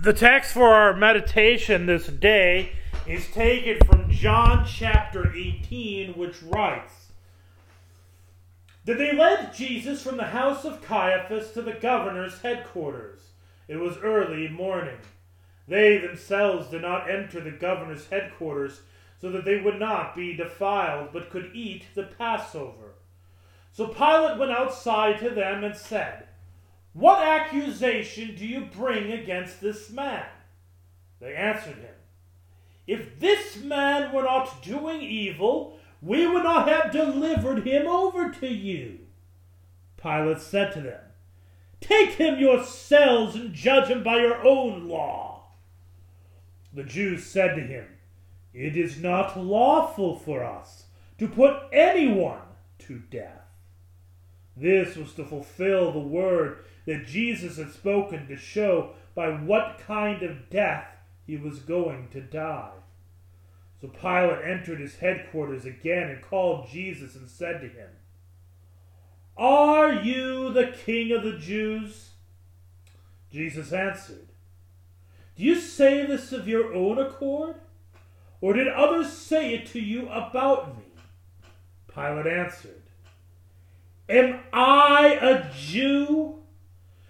The text for our meditation this day is taken from John chapter 18, which writes That they led Jesus from the house of Caiaphas to the governor's headquarters. It was early morning. They themselves did not enter the governor's headquarters so that they would not be defiled, but could eat the Passover. So Pilate went outside to them and said, what accusation do you bring against this man? They answered him, If this man were not doing evil, we would not have delivered him over to you. Pilate said to them, Take him yourselves and judge him by your own law. The Jews said to him, It is not lawful for us to put anyone to death. This was to fulfill the word that Jesus had spoken to show by what kind of death he was going to die. So Pilate entered his headquarters again and called Jesus and said to him, Are you the king of the Jews? Jesus answered, Do you say this of your own accord? Or did others say it to you about me? Pilate answered, Am I a Jew?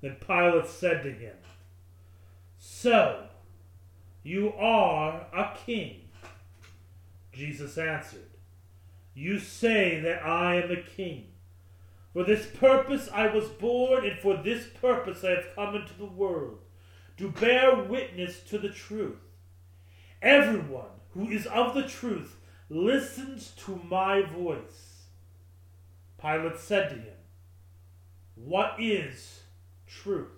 Then Pilate said to him, So, you are a king. Jesus answered, You say that I am a king. For this purpose I was born, and for this purpose I have come into the world, to bear witness to the truth. Everyone who is of the truth listens to my voice. Pilate said to him, What is truth.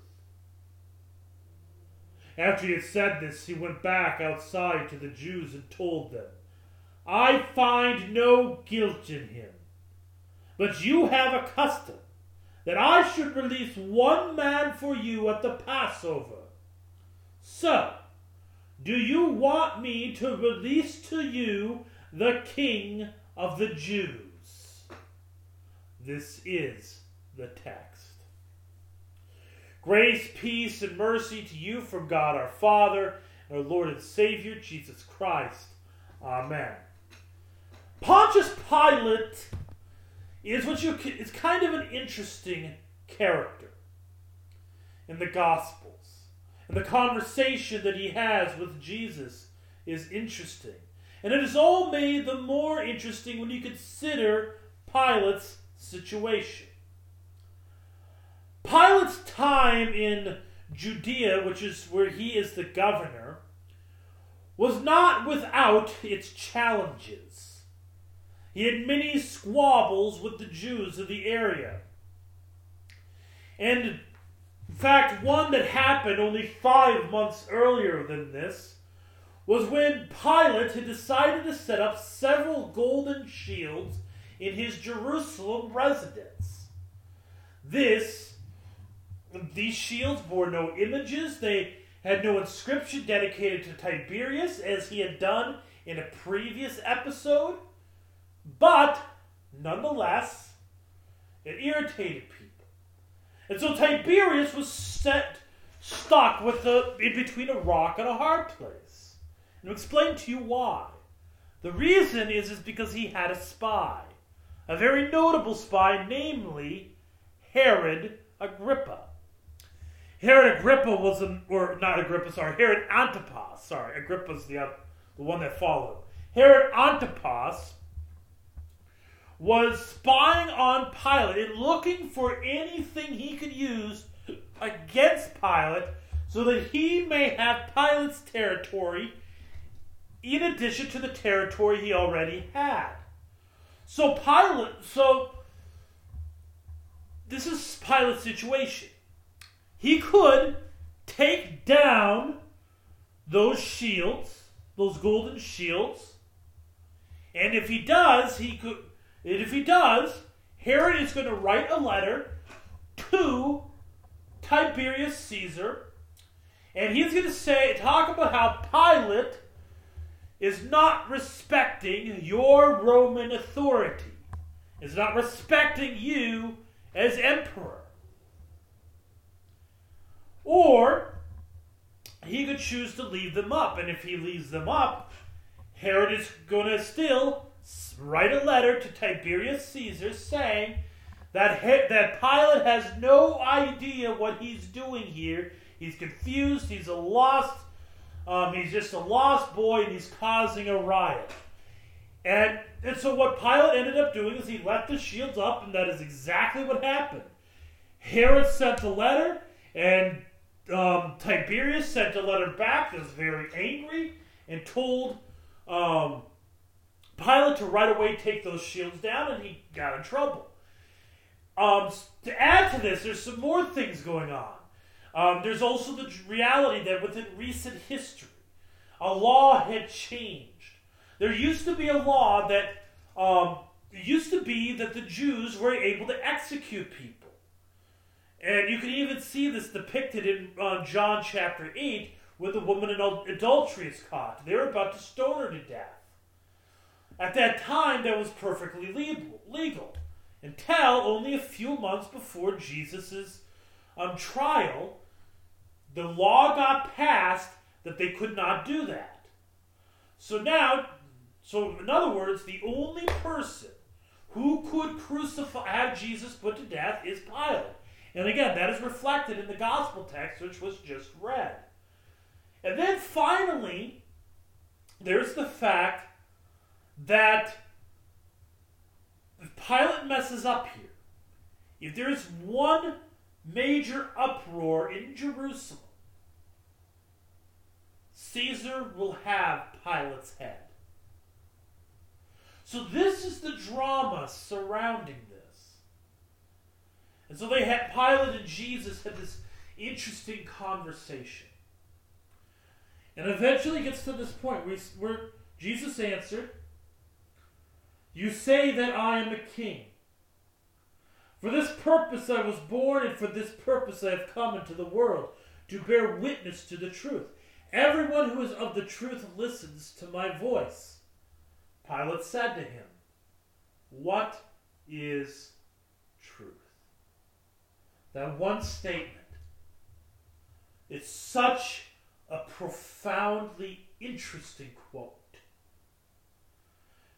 After he had said this, he went back outside to the Jews and told them, I find no guilt in him. But you have a custom that I should release one man for you at the Passover. So, do you want me to release to you the King of the Jews? This is the text. Grace, peace, and mercy to you from God our Father and our Lord and Savior, Jesus Christ. Amen. Pontius Pilate is what you is kind of an interesting character in the Gospels. And the conversation that he has with Jesus is interesting. And it is all made the more interesting when you consider Pilate's situation. Pilate's time in Judea, which is where he is the governor, was not without its challenges. He had many squabbles with the Jews of the area. And in fact, one that happened only five months earlier than this was when Pilate had decided to set up several golden shields in his Jerusalem residence. This these shields bore no images. They had no inscription dedicated to Tiberius, as he had done in a previous episode. But, nonetheless, it irritated people. And so Tiberius was set, stuck with the, in between a rock and a hard place. And I'll explain to you why. The reason is, is because he had a spy, a very notable spy, namely Herod Agrippa. Herod Agrippa was, or not Agrippa, sorry, Herod Antipas, sorry, Agrippa's the, other, the one that followed. Herod Antipas was spying on Pilate and looking for anything he could use against Pilate so that he may have Pilate's territory in addition to the territory he already had. So Pilate, so this is Pilate's situation. He could take down those shields, those golden shields, and if he does, he could. And if he does, Herod is going to write a letter to Tiberius Caesar, and he's going to say, talk about how Pilate is not respecting your Roman authority, is not respecting you as emperor. Or he could choose to leave them up, and if he leaves them up, Herod is going to still write a letter to Tiberius Caesar saying that, that Pilate has no idea what he's doing here. He's confused, he's a lost um, he's just a lost boy and he's causing a riot. And, and so what Pilate ended up doing is he left the shields up, and that is exactly what happened. Herod sent the letter, and um, Tiberius sent a letter back that was very angry and told um, Pilate to right away take those shields down, and he got in trouble. Um, to add to this, there's some more things going on. Um, there's also the reality that within recent history, a law had changed. There used to be a law that um, used to be that the Jews were able to execute people. And you can even see this depicted in uh, John chapter 8 when the woman in adultery is caught. They were about to stone her to death. At that time, that was perfectly legal, until only a few months before Jesus' um, trial, the law got passed that they could not do that. So now, so in other words, the only person who could crucify, have Jesus put to death is Pilate. And again, that is reflected in the gospel text, which was just read. And then finally, there's the fact that if Pilate messes up here, if there's one major uproar in Jerusalem, Caesar will have Pilate's head. So this is the drama surrounding. And so they had Pilate and Jesus had this interesting conversation. And eventually gets to this point where, where Jesus answered, You say that I am a king. For this purpose I was born, and for this purpose I have come into the world, to bear witness to the truth. Everyone who is of the truth listens to my voice. Pilate said to him, What is truth? That one statement. It's such a profoundly interesting quote.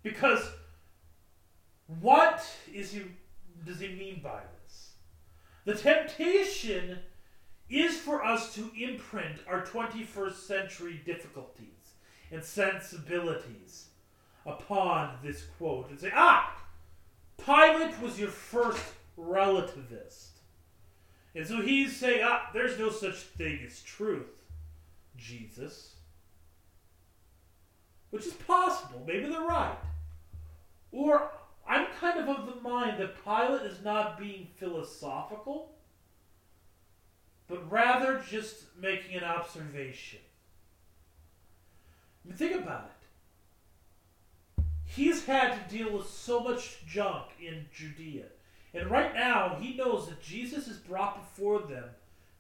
Because what is he does he mean by this? The temptation is for us to imprint our 21st century difficulties and sensibilities upon this quote and say, ah, Pilate was your first relativist. And so he's saying, ah, there's no such thing as truth, Jesus. Which is possible. Maybe they're right. Or I'm kind of of the mind that Pilate is not being philosophical but rather just making an observation. I mean, think about it. He's had to deal with so much junk in Judea. And right now, he knows that Jesus is brought before them,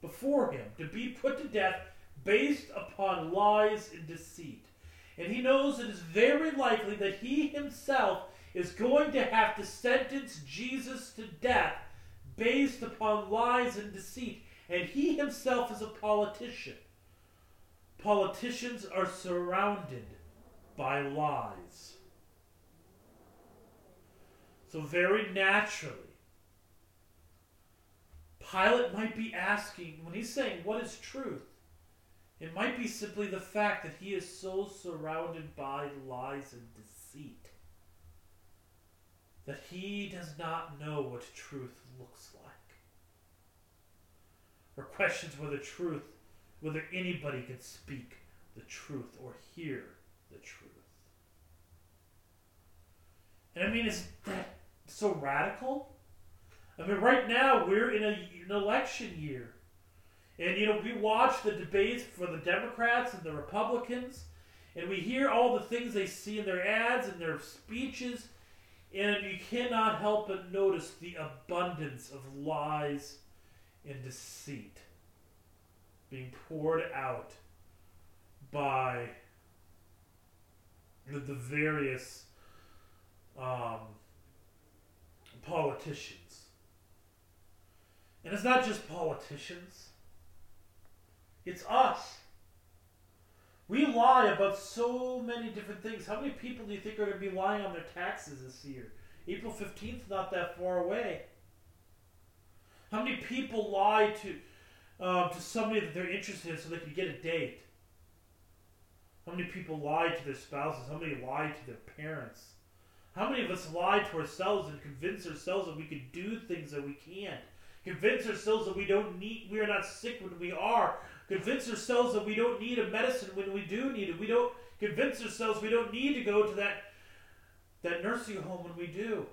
before him, to be put to death based upon lies and deceit. And he knows it is very likely that he himself is going to have to sentence Jesus to death based upon lies and deceit. And he himself is a politician. Politicians are surrounded by lies. So, very naturally, Pilate might be asking, when he's saying, What is truth? It might be simply the fact that he is so surrounded by lies and deceit that he does not know what truth looks like. Or questions whether truth, whether anybody can speak the truth or hear the truth. And I mean, is that so radical? I mean, right now we're in a, an election year. And, you know, we watch the debates for the Democrats and the Republicans, and we hear all the things they see in their ads and their speeches, and you cannot help but notice the abundance of lies and deceit being poured out by the, the various um, politicians. And it's not just politicians, it's us. We lie about so many different things. How many people do you think are going to be lying on their taxes this year? April 15th, not that far away. How many people lie to uh, to somebody that they're interested in so they can get a date? How many people lie to their spouses? How many lie to their parents? How many of us lie to ourselves and convince ourselves that we can do things that we can't? Convince ourselves that we don't need, we are not sick when we are. Convince ourselves that we don't need a medicine when we do need it. We don't convince ourselves we don't need to go to that that nursing home when we do.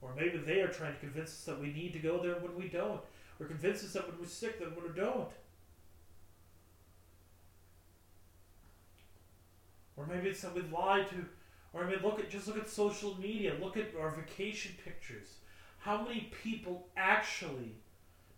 Or maybe they are trying to convince us that we need to go there when we don't. Or convince us that when we're sick that when we don't. Or maybe it's that we lie to or I mean, look at just look at social media. Look at our vacation pictures. How many people actually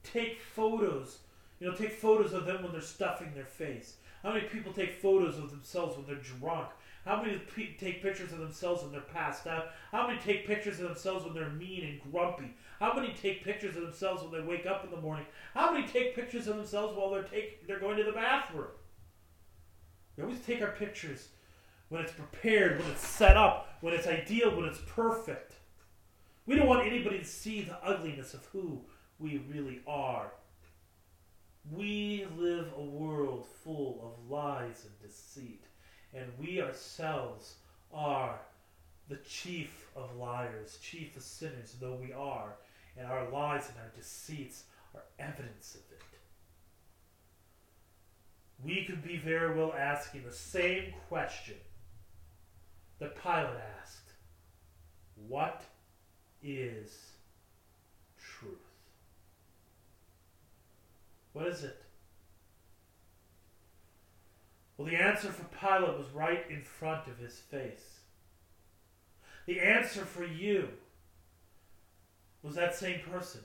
take photos? You know, take photos of them when they're stuffing their face. How many people take photos of themselves when they're drunk? How many pe- take pictures of themselves when they're passed out? How many take pictures of themselves when they're mean and grumpy? How many take pictures of themselves when they wake up in the morning? How many take pictures of themselves while they're take they're going to the bathroom? We always take our pictures when it's prepared, when it's set up, when it's ideal, when it's perfect. We don't want anybody to see the ugliness of who we really are. We live a world full of lies and deceit, and we ourselves are the chief of liars, chief of sinners, though we are, and our lies and our deceits are evidence of it. We could be very well asking the same question that Pilate asked, What is truth? What is it? Well, the answer for Pilate was right in front of his face. The answer for you was that same person.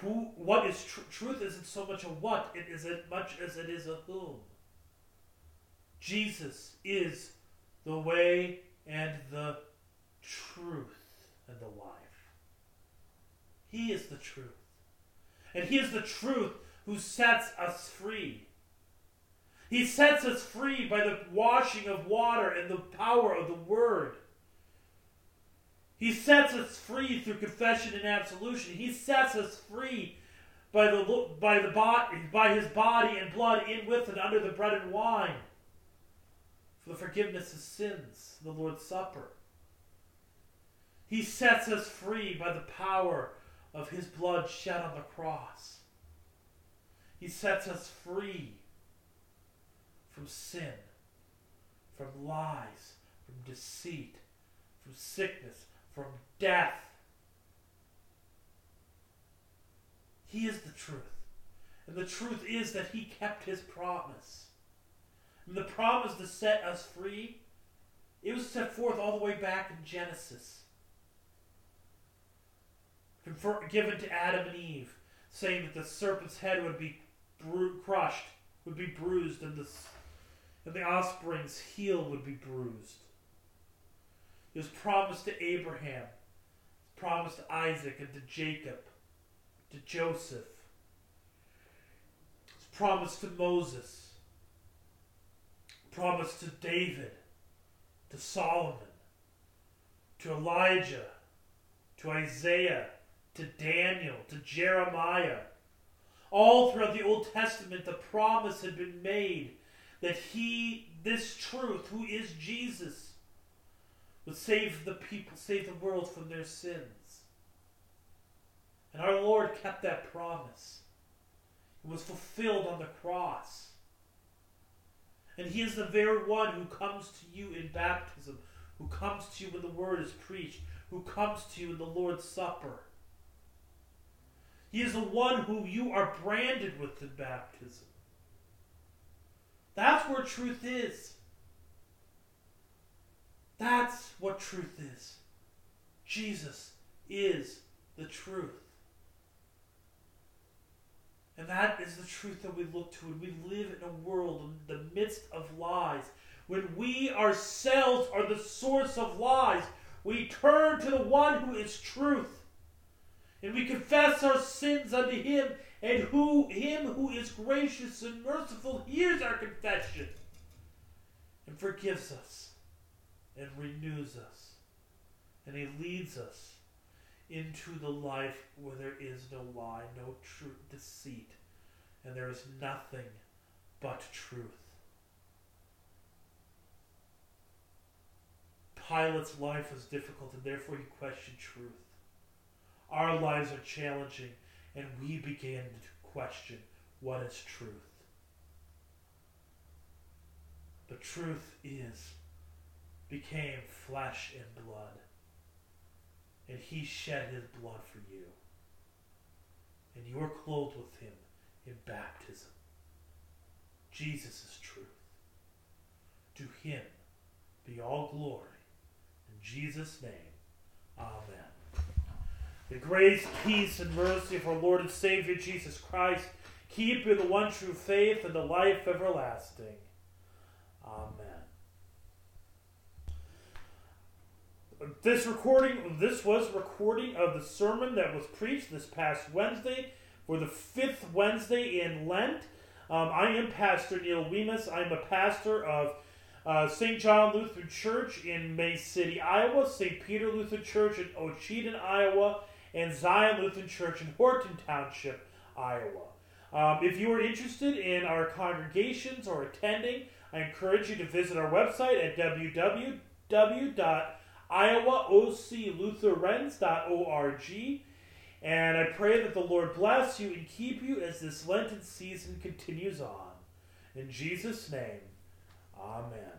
Who, what is tr- truth? Isn't so much a what, it is as much as it is a whom. Jesus is the way, and the truth and the life. He is the truth. And He is the truth who sets us free. He sets us free by the washing of water and the power of the Word. He sets us free through confession and absolution. He sets us free by the by the by His body and blood in with and under the bread and wine for the forgiveness of sins, the Lord's Supper. He sets us free by the power of his blood shed on the cross. He sets us free from sin, from lies, from deceit, from sickness, from death. He is the truth. And the truth is that he kept his promise. And the promise to set us free, it was set forth all the way back in Genesis. Given to Adam and Eve, saying that the serpent's head would be bru- crushed, would be bruised, and the, and the offspring's heel would be bruised. It was promised to Abraham. Promised to Isaac and to Jacob, to Joseph. It was promised to Moses. Promised to David, to Solomon, to Elijah, to Isaiah, to Daniel, to Jeremiah. All throughout the Old Testament, the promise had been made that he, this truth, who is Jesus, would save the people, save the world from their sins. And our Lord kept that promise. It was fulfilled on the cross. And he is the very one who comes to you in baptism, who comes to you when the word is preached, who comes to you in the Lord's Supper. He is the one who you are branded with in baptism. That's where truth is. That's what truth is. Jesus is the truth. And that is the truth that we look to. And we live in a world in the midst of lies. When we ourselves are the source of lies, we turn to the one who is truth. And we confess our sins unto him, and who him who is gracious and merciful hears our confession and forgives us and renews us. And he leads us into the life where there is no lie, no true deceit, and there is nothing but truth. Pilate's life was difficult, and therefore he questioned truth. Our lives are challenging, and we begin to question what is truth. But truth is, became flesh and blood and he shed his blood for you. And you are clothed with him in baptism. Jesus is truth. To him be all glory. In Jesus' name, Amen. The grace, peace, and mercy of our Lord and Savior Jesus Christ keep you in the one true faith and the life everlasting. Amen. This recording, this was recording of the sermon that was preached this past Wednesday for the fifth Wednesday in Lent. Um, I am Pastor Neil Weemus. I'm a pastor of uh, St. John Lutheran Church in May City, Iowa, St. Peter Lutheran Church in Ocheyedan, Iowa, and Zion Lutheran Church in Horton Township, Iowa. Um, if you are interested in our congregations or attending, I encourage you to visit our website at www.iowaoclutherans.org. And I pray that the Lord bless you and keep you as this Lenten season continues on. In Jesus' name, Amen.